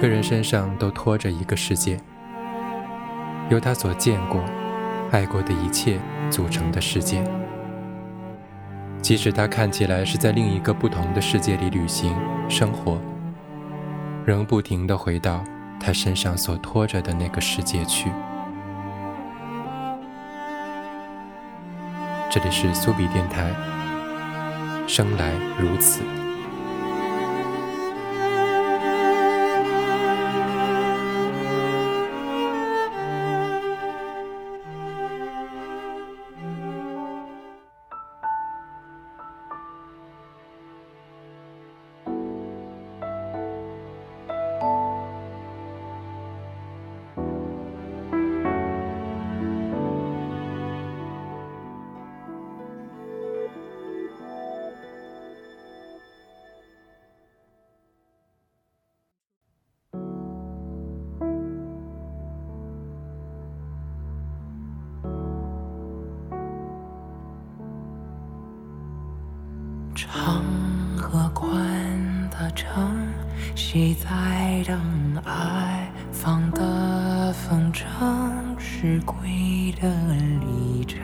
个人身上都拖着一个世界，由他所见过、爱过的一切组成的世界。即使他看起来是在另一个不同的世界里旅行生活，仍不停地回到他身上所拖着的那个世界去。这里是苏比电台，生来如此。谁在等爱放的风筝是归的旅程？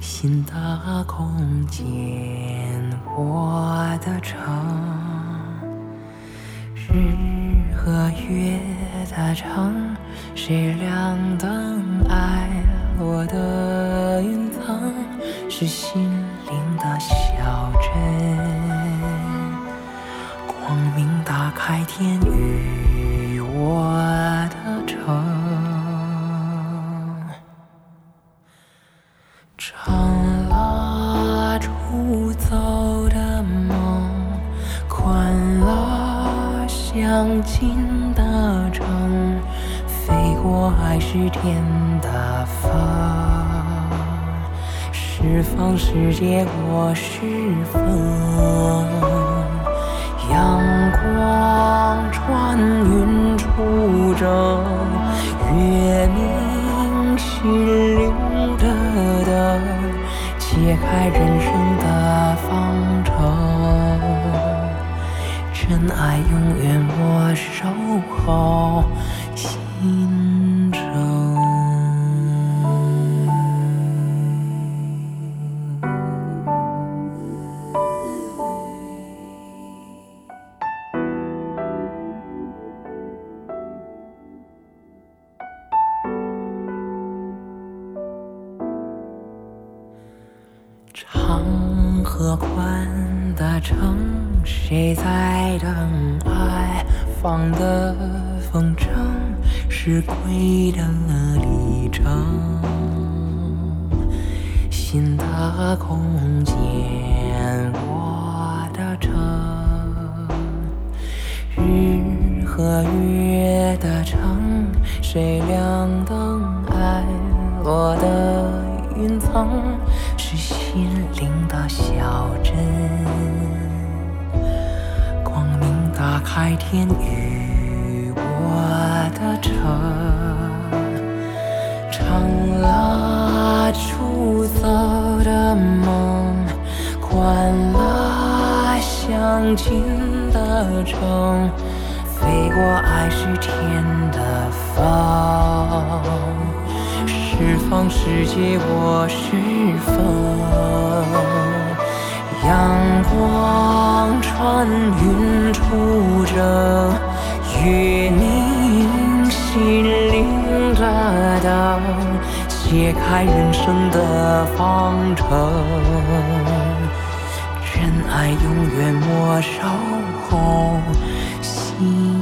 新的空间，我的城，日和月的城，谁亮灯爱落的云层？是心灵的小镇，开天与我的城，长了出走的梦，宽了相近的城，飞过海是天的风。释放世界，我是风。阳光穿云出征，月明心灵的灯，解开人生的方程。真爱永远我守候。放的风筝？是归的里程。心的空间，我的城。日和月的城，谁亮海天与我的城，长了出走的梦，宽了相近的城，飞过爱是天的风。释放世界，我是风。阳光穿云出征，月明心灵的灯，解开人生的方程。真爱永远莫守候心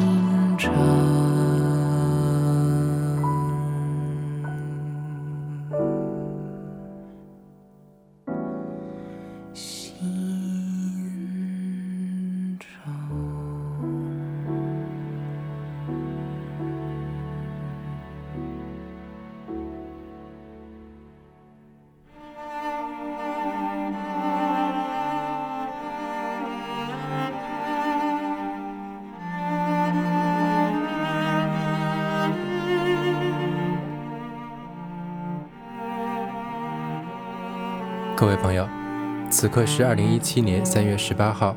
此刻是二零一七年三月十八号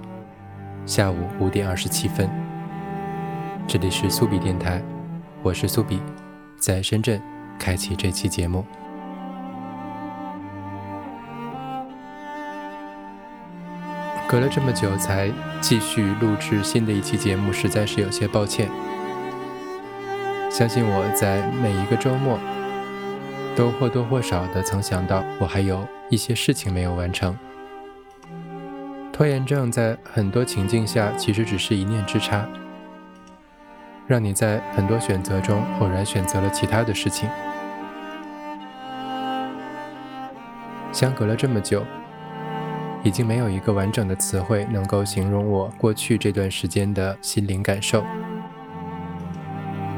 下午五点二十七分。这里是苏比电台，我是苏比，在深圳开启这期节目。隔了这么久才继续录制新的一期节目，实在是有些抱歉。相信我在每一个周末，都或多或少的曾想到，我还有一些事情没有完成。拖延症在很多情境下其实只是一念之差，让你在很多选择中偶然选择了其他的事情。相隔了这么久，已经没有一个完整的词汇能够形容我过去这段时间的心灵感受。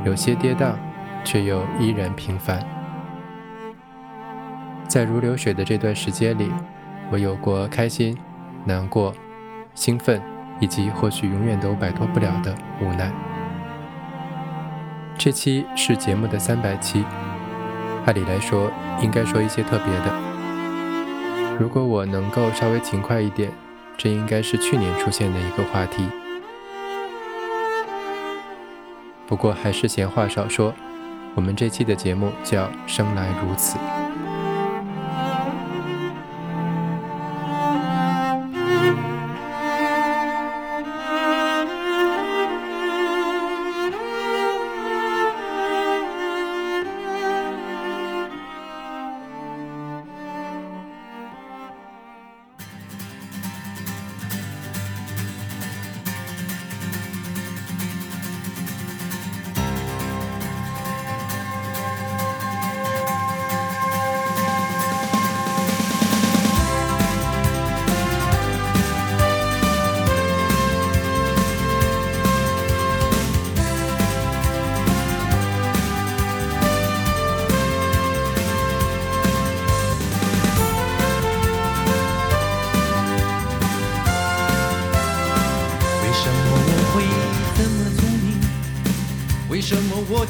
有些跌宕，却又依然平凡。在如流水的这段时间里，我有过开心。难过、兴奋，以及或许永远都摆脱不了的无奈。这期是节目的三百期，按理来说应该说一些特别的。如果我能够稍微勤快一点，这应该是去年出现的一个话题。不过还是闲话少说，我们这期的节目叫《生来如此》。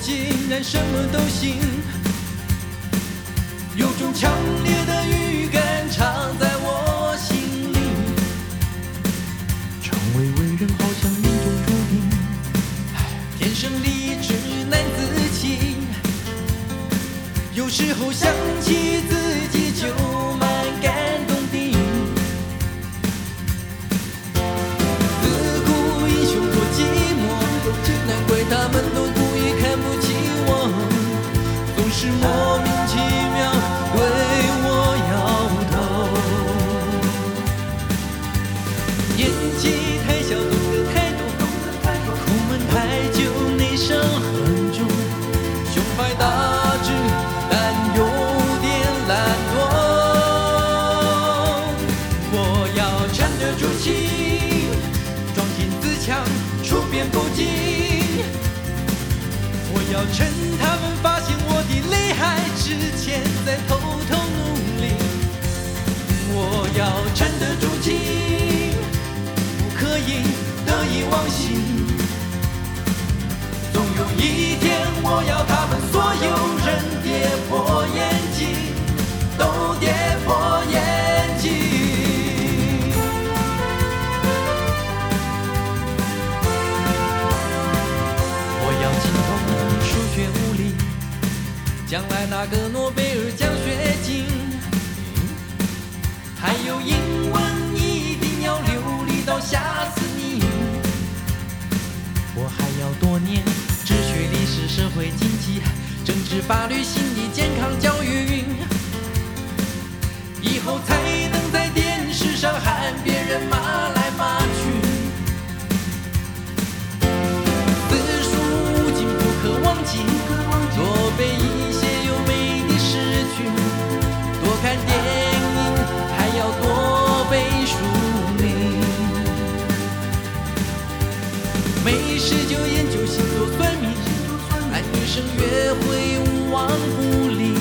竟然什么都行，要沉得住气，不可以得意忘形。总有一天，我要他们法律、心理、健康教育，以后才能在电视上喊别人骂来骂去。字数无尽，不可忘记，多背一些优美的诗句，多。看电影还要多背书名，没事就研究星座算命，男女生约会无往不离。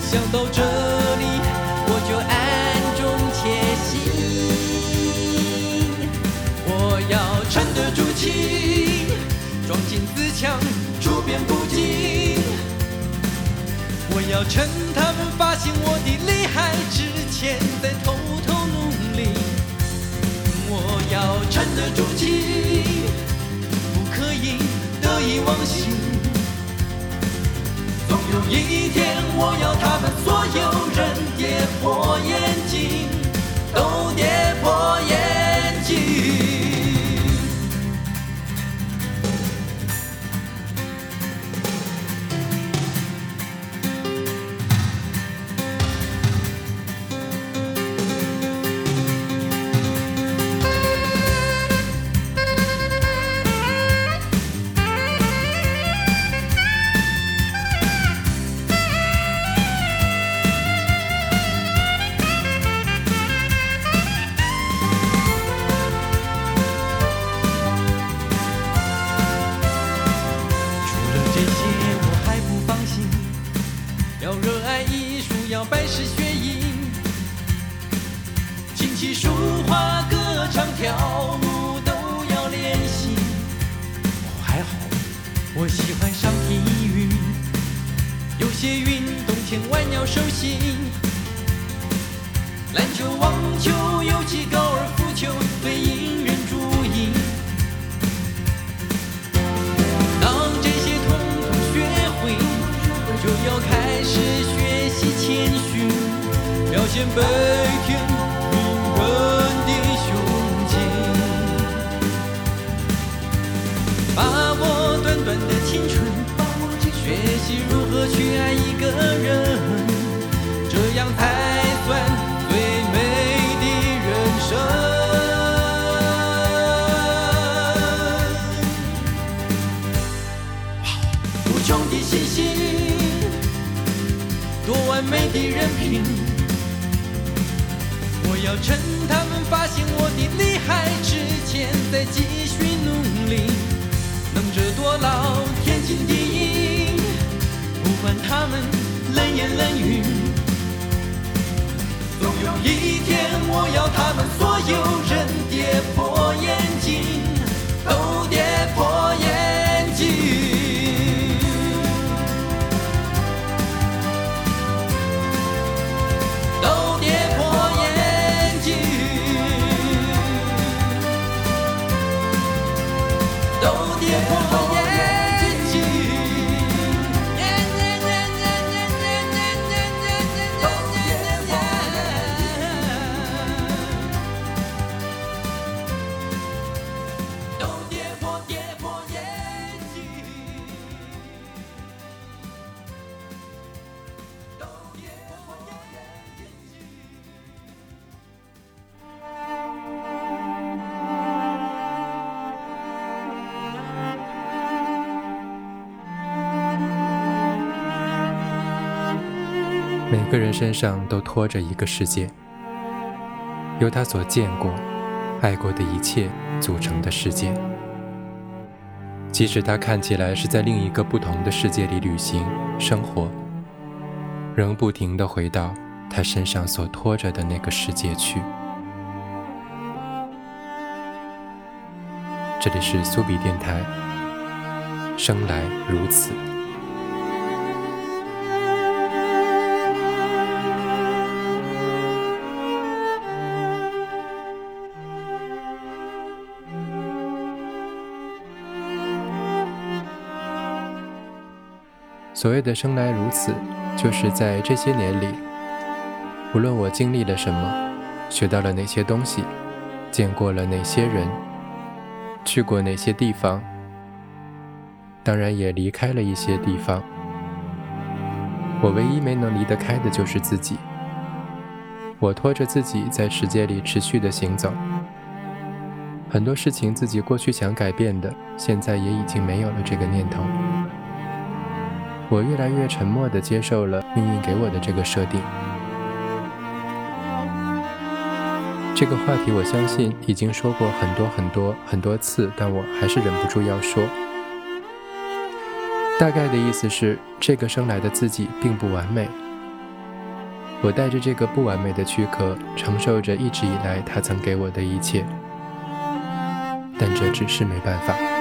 想到这里我就暗中窃喜，我要沉得住气，装进自强，处变不惊。我要趁他们发现我的厉害之前，再偷偷努力。我要沉得住气，不可以得意忘形。一天，我要他们所有人跌破眼镜，都跌破眼表现悲天悯人的胸襟，把握短短的青春，学习如何去爱一个人，这样才算最美的人生。无穷的信心，多完美的人品。再继续努力，能者多劳，天经地义。不管他们冷言冷语，总有一天，我要他们所有人跌破眼镜，都跌破眼镜。个人身上都拖着一个世界，由他所见过、爱过的一切组成的世界。即使他看起来是在另一个不同的世界里旅行、生活，仍不停地回到他身上所拖着的那个世界去。这里是苏比电台，生来如此。所谓的生来如此，就是在这些年里，无论我经历了什么，学到了哪些东西，见过了哪些人，去过哪些地方，当然也离开了一些地方。我唯一没能离得开的就是自己。我拖着自己在世界里持续的行走，很多事情自己过去想改变的，现在也已经没有了这个念头。我越来越沉默地接受了命运给我的这个设定。这个话题我相信已经说过很多很多很多次，但我还是忍不住要说。大概的意思是，这个生来的自己并不完美。我带着这个不完美的躯壳，承受着一直以来他曾给我的一切，但这只是没办法。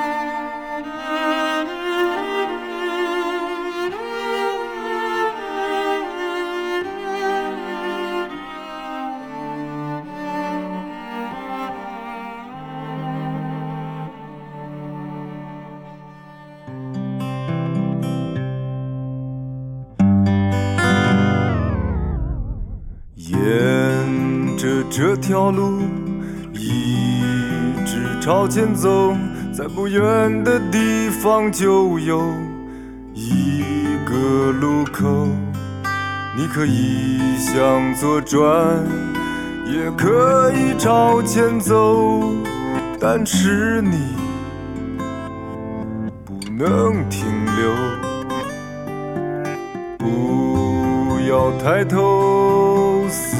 前走，在不远的地方就有一个路口。你可以向左转，也可以朝前走，但是你不能停留。不要抬头四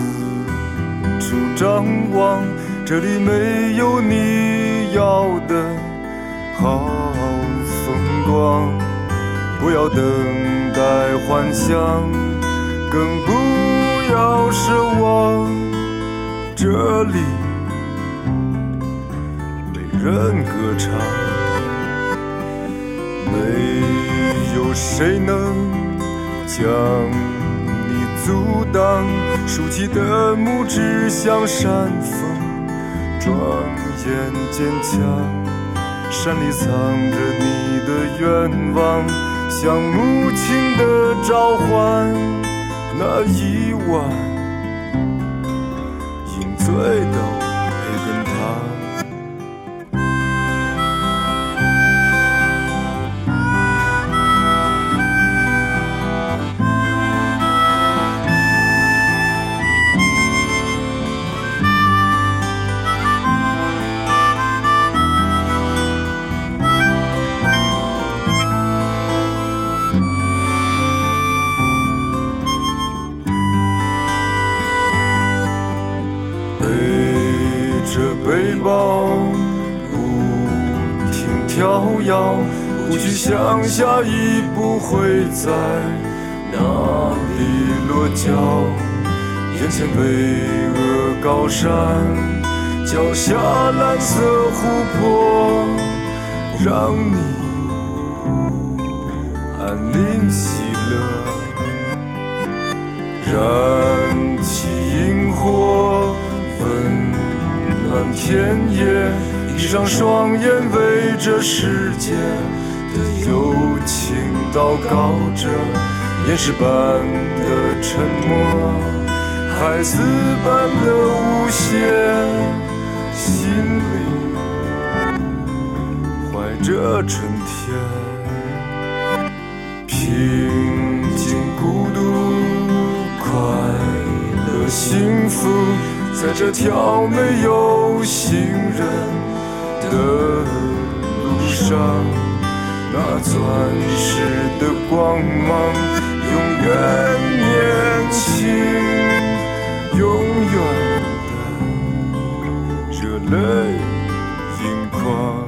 处张望，这里没有你要的好风光。不要等待幻想。更不要奢望，这里没人歌唱，没有谁能将你阻挡。竖起的拇指向山峰，转渐坚强。山里藏着你的愿望，像母亲的召唤。那一晚，饮醉的。飘摇不去想下一步会在哪里落脚，眼前巍峨高山，脚下蓝色湖泊，让你安宁喜乐。燃起萤火，温暖田野。闭上双眼，为这世界的友情祷告着。岩石般的沉默，孩子般的无邪，心里怀着春天。平静、孤独、快乐、幸福，在这条没有行人。的路上，那钻石的光芒，永远年轻，永远的热泪盈眶。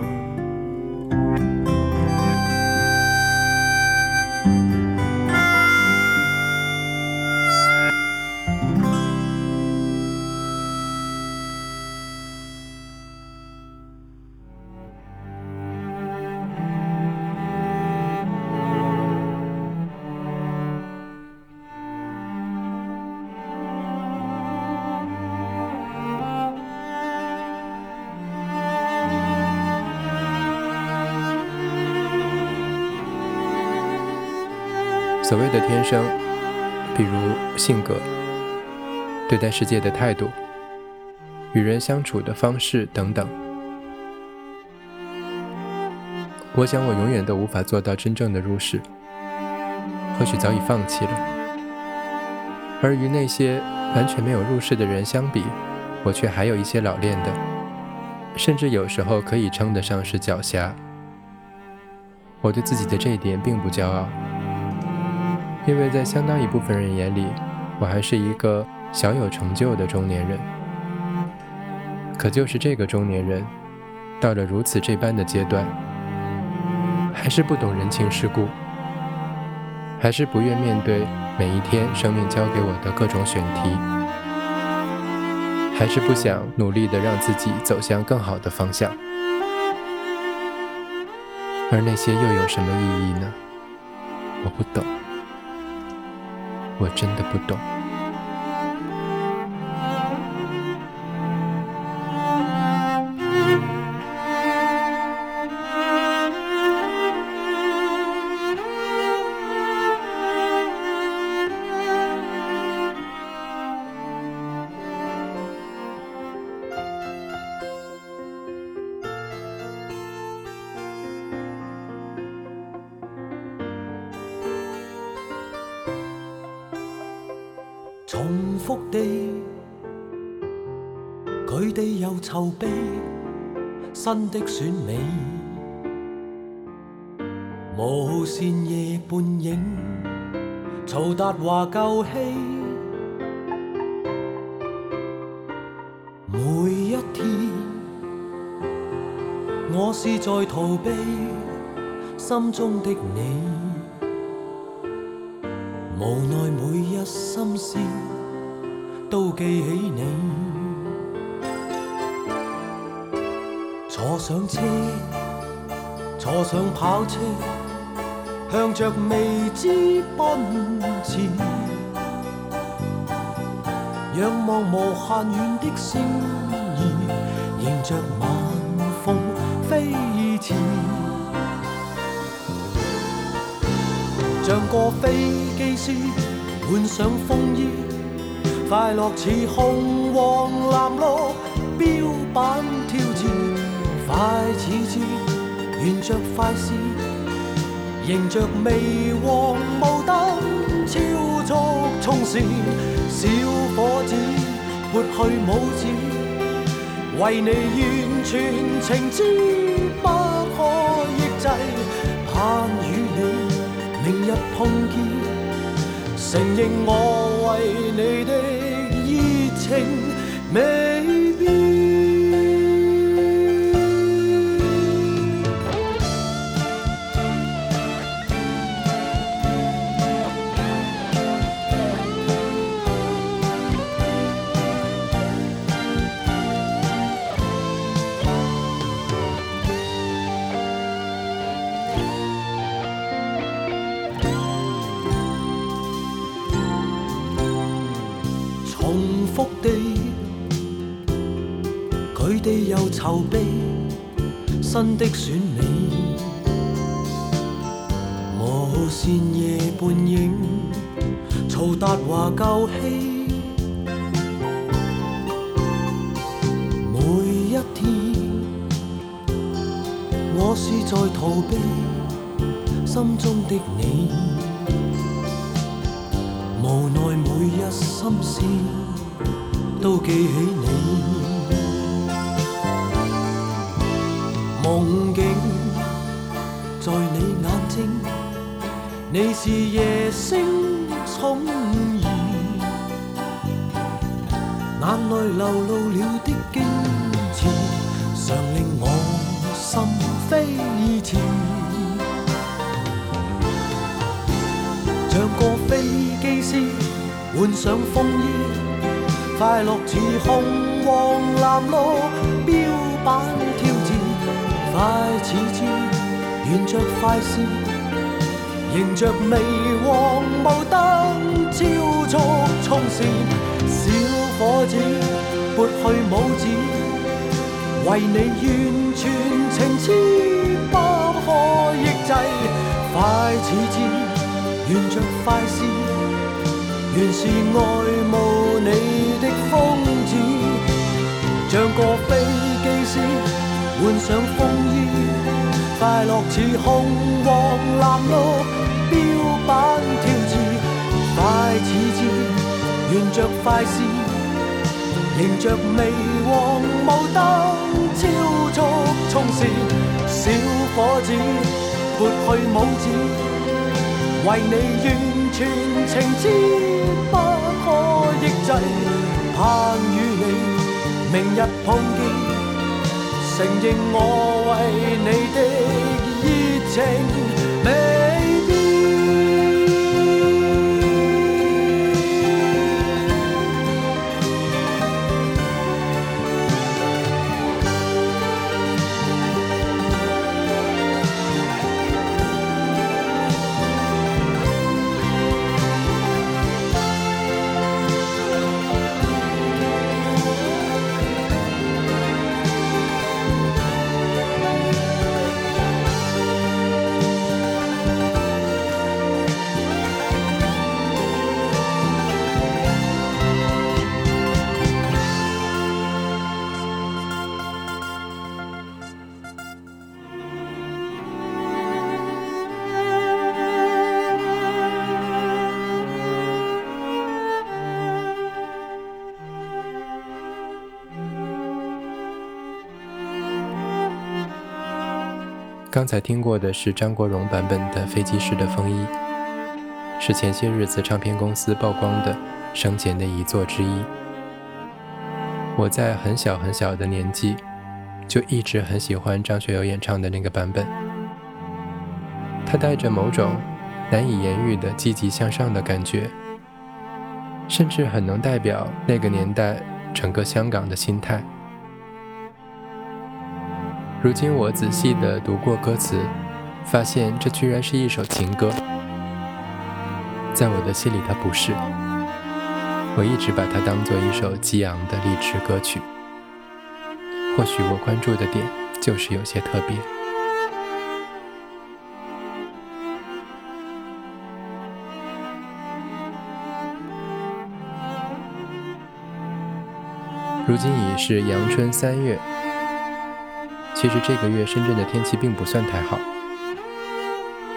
所谓的天生，比如性格、对待世界的态度、与人相处的方式等等，我想我永远都无法做到真正的入世，或许早已放弃了。而与那些完全没有入世的人相比，我却还有一些老练的，甚至有时候可以称得上是狡黠。我对自己的这一点并不骄傲。因为在相当一部分人眼里，我还是一个小有成就的中年人。可就是这个中年人，到了如此这般的阶段，还是不懂人情世故，还是不愿面对每一天生命交给我的各种选题，还是不想努力的让自己走向更好的方向。而那些又有什么意义呢？我不懂。我真的不懂。选美，无线夜半影，曹达华旧戏，每一天，我是在逃避心中的你。无奈每一心思都记起你，上车，坐上跑车，向着未知奔驰，仰望无限远的星儿，迎着晚风飞驰。像个飞机师，换上风衣，快乐似红黄蓝绿标板挑战，太似箭，沿着快线，迎着微黄雾灯，超速冲线，小伙子拨去拇指，为你完全情知，不可抑制，盼与你。明日碰见，承认我为你的热情选美，无线夜半影，曹达华旧戏，每一天，我是在逃避心中的你。无奈每一心思都记起你，梦境在你眼睛，你是夜星宠儿，眼内流露了的矜持，常令我心飞驰。像个飞机师，换上风衣，快乐似红黄蓝绿标板跳快似箭，沿着快线，迎着微黄雾灯，超速冲线，小伙子拨去拇指，为你完全情痴，不可抑制，快似箭。沿着快线，原是爱慕你的疯子，像个飞机师，换上风衣，快乐似红黄蓝绿标板挑战，快似箭，沿着快线，迎着微黄雾灯，超速冲线，小伙子拨去拇指。为你完全情知，不可抑制，盼与你明日碰见，承认我为你的热情。刚才听过的是张国荣版本的《飞机师的风衣》，是前些日子唱片公司曝光的生前的遗作之一。我在很小很小的年纪就一直很喜欢张学友演唱的那个版本，他带着某种难以言喻的积极向上的感觉，甚至很能代表那个年代整个香港的心态。如今我仔细地读过歌词，发现这居然是一首情歌。在我的心里，它不是。我一直把它当做一首激昂的励志歌曲。或许我关注的点就是有些特别。如今已是阳春三月。其实这个月深圳的天气并不算太好。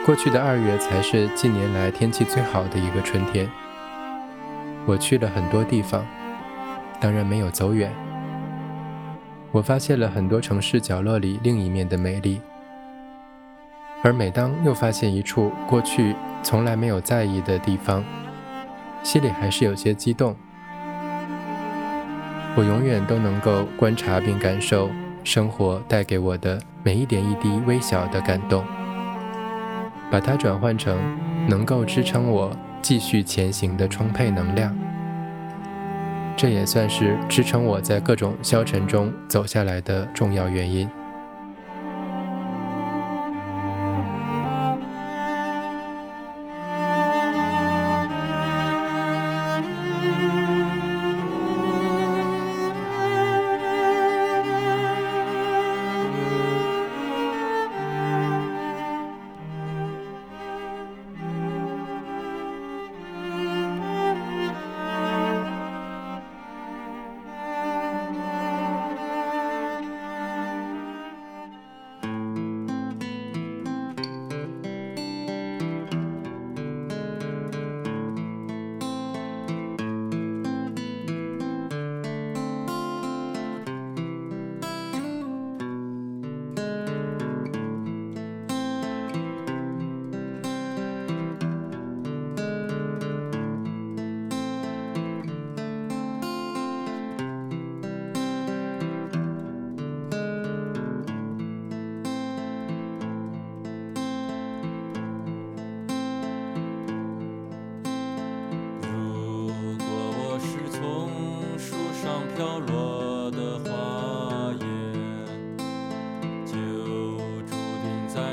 过去的二月才是近年来天气最好的一个春天。我去了很多地方，当然没有走远。我发现了很多城市角落里另一面的美丽。而每当又发现一处过去从来没有在意的地方，心里还是有些激动。我永远都能够观察并感受。生活带给我的每一点一滴微小的感动，把它转换成能够支撑我继续前行的充沛能量，这也算是支撑我在各种消沉中走下来的重要原因。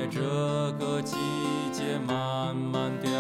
这个季节慢慢变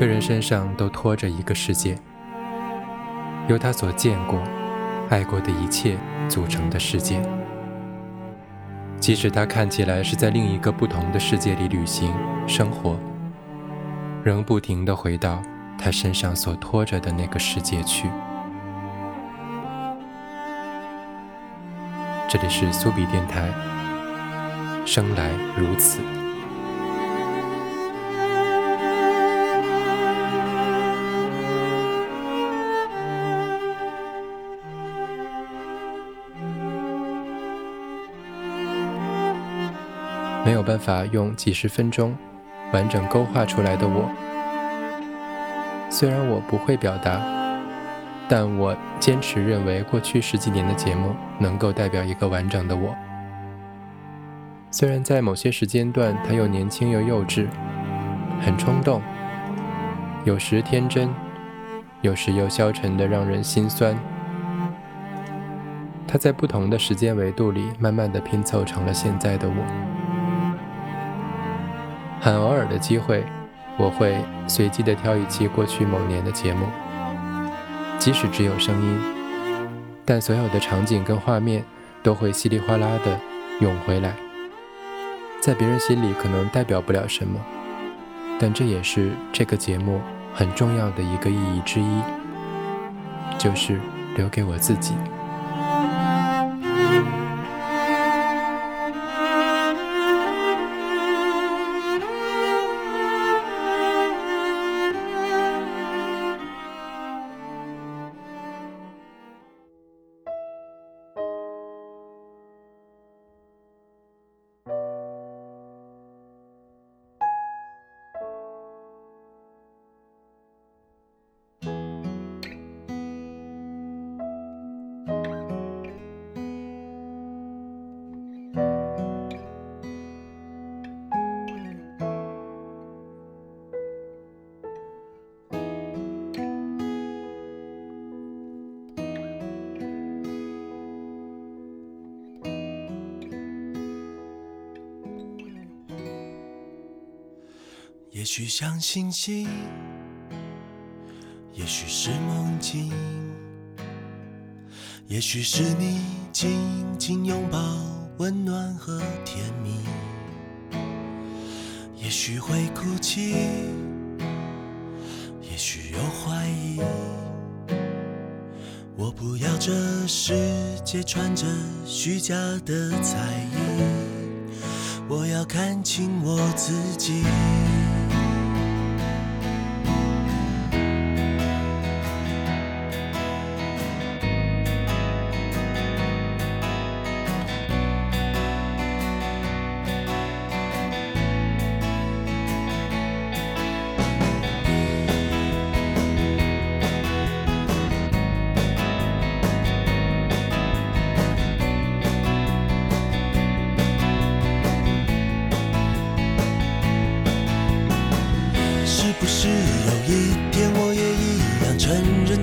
个人身上都拖着一个世界，由他所见过、爱过的一切组成的世界。即使他看起来是在另一个不同的世界里旅行、生活，仍不停地回到他身上所拖着的那个世界去。这里是苏比电台，生来如此。没有办法用几十分钟完整勾画出来的我，虽然我不会表达，但我坚持认为过去十几年的节目能够代表一个完整的我。虽然在某些时间段，他又年轻又幼稚，很冲动，有时天真，有时又消沉的让人心酸。他在不同的时间维度里，慢慢的拼凑成了现在的我。很偶尔的机会，我会随机的挑一期过去某年的节目，即使只有声音，但所有的场景跟画面都会稀里哗啦的涌回来，在别人心里可能代表不了什么，但这也是这个节目很重要的一个意义之一，就是留给我自己。也许像星星，也许是梦境，也许是你紧紧拥抱，温暖和甜蜜。也许会哭泣，也许有怀疑。我不要这世界穿着虚假的彩衣，我要看清我自己。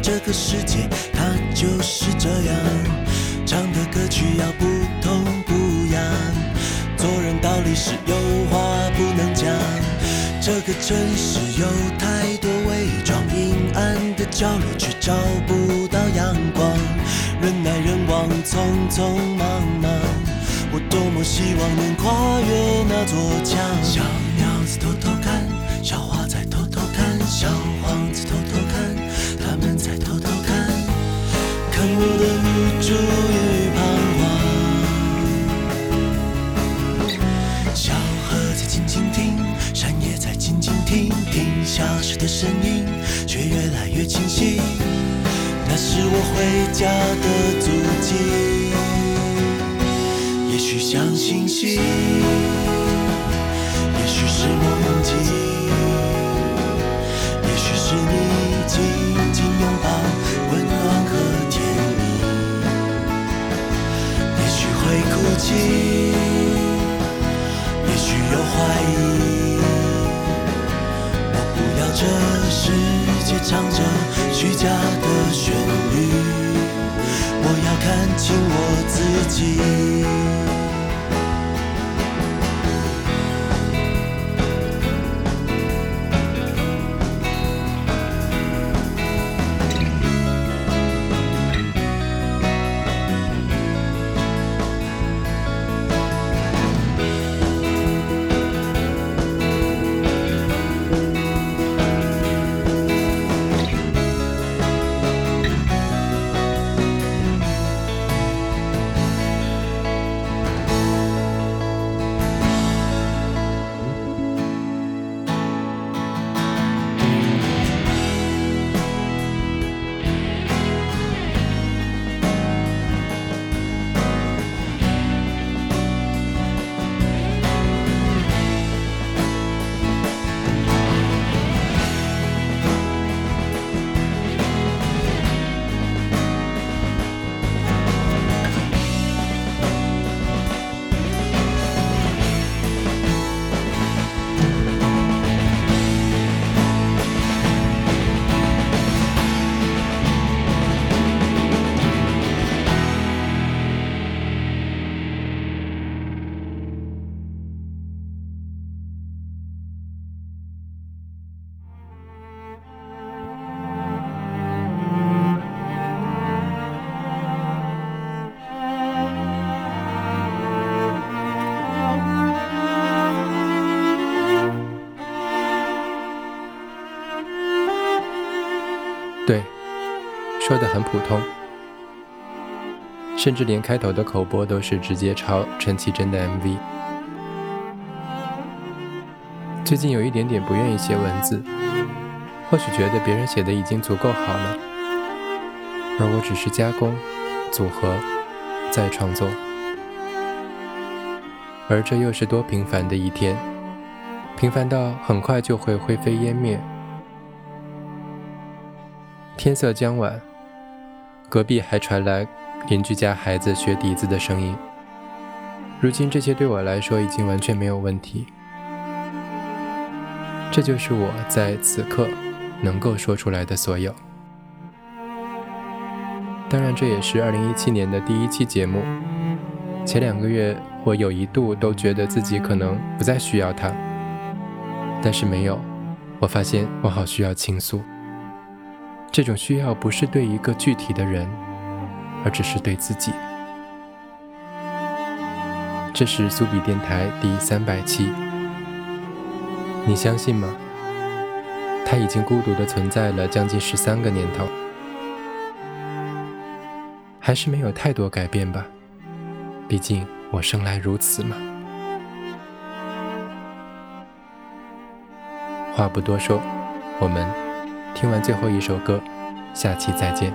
这个世界它就是这样，唱的歌曲要不痛不痒，做人道理是有话不能讲。这个城市有太多伪装，阴暗的角落却找不到阳光，人来人往，匆匆忙忙，我多么希望能跨越那座墙。的无助与彷徨。小河在静静听，山也在静静听，听消失的声音，却越来越清晰。那是我回家的足迹。也许像星星，也许是梦境，也许是你紧紧。拥也许有怀疑。我不要这世界唱着虚假的旋律，我要看清我自己。说的很普通，甚至连开头的口播都是直接抄陈绮贞的 MV。最近有一点点不愿意写文字，或许觉得别人写的已经足够好了，而我只是加工、组合、再创作，而这又是多平凡的一天，平凡到很快就会灰飞烟灭。天色将晚，隔壁还传来邻居家孩子学笛子的声音。如今这些对我来说已经完全没有问题。这就是我在此刻能够说出来的所有。当然，这也是2017年的第一期节目。前两个月，我有一度都觉得自己可能不再需要它，但是没有，我发现我好需要倾诉。这种需要不是对一个具体的人，而只是对自己。这是苏比电台第三百期，你相信吗？它已经孤独地存在了将近十三个年头，还是没有太多改变吧？毕竟我生来如此嘛。话不多说，我们。听完最后一首歌，下期再见。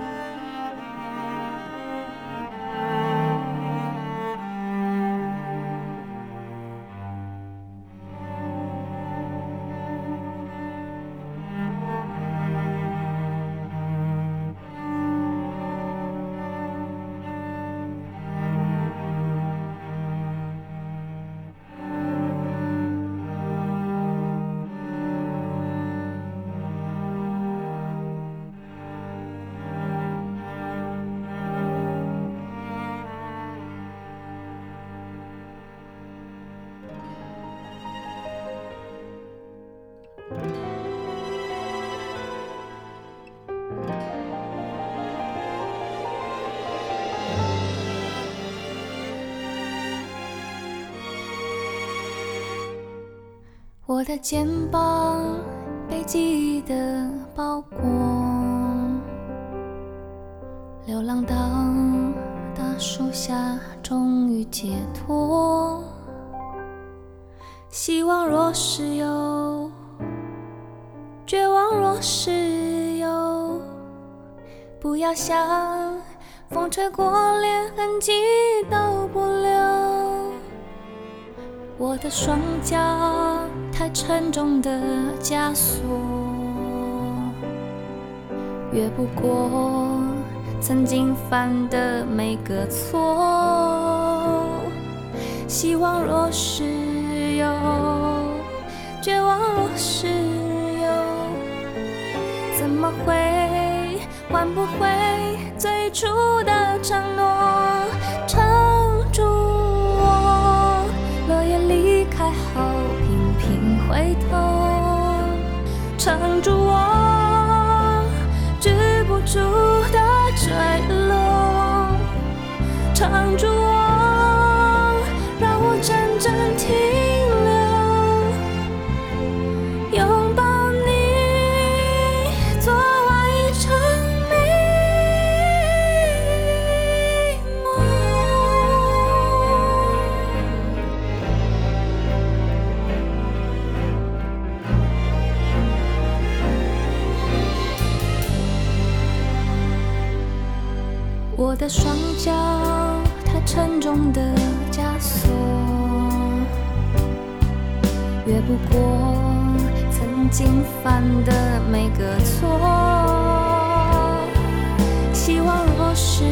肩膀被记忆的包裹，流浪到大树下，终于解脱。希望若是有，绝望若是有，不要想风吹过，连痕迹都不留。我的双脚太沉重的枷锁，越不过曾经犯的每个错。希望若是有，绝望若是有，怎么会换不回最初的承诺？我的双脚太沉重的枷锁，越不过曾经犯的每个错。希望若是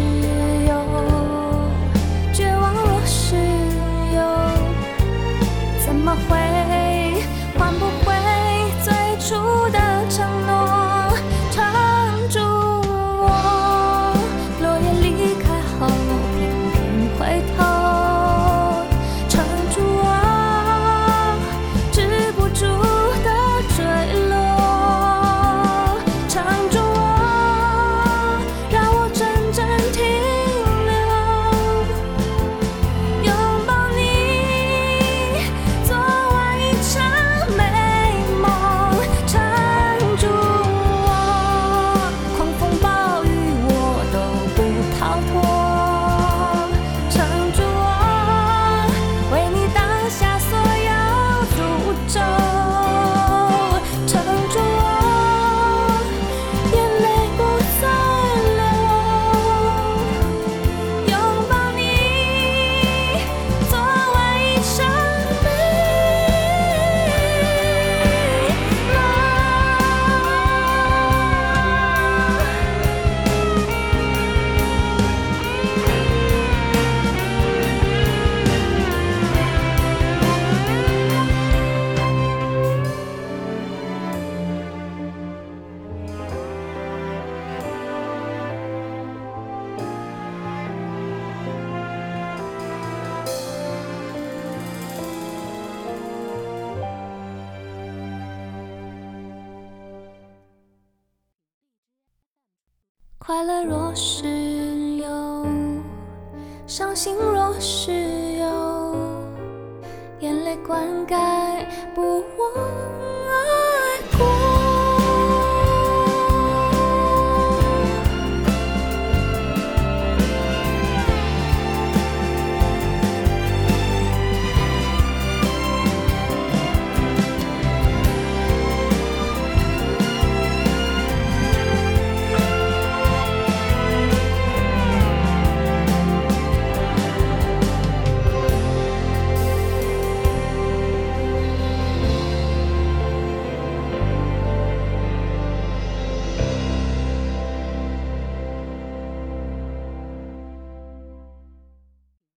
快乐若是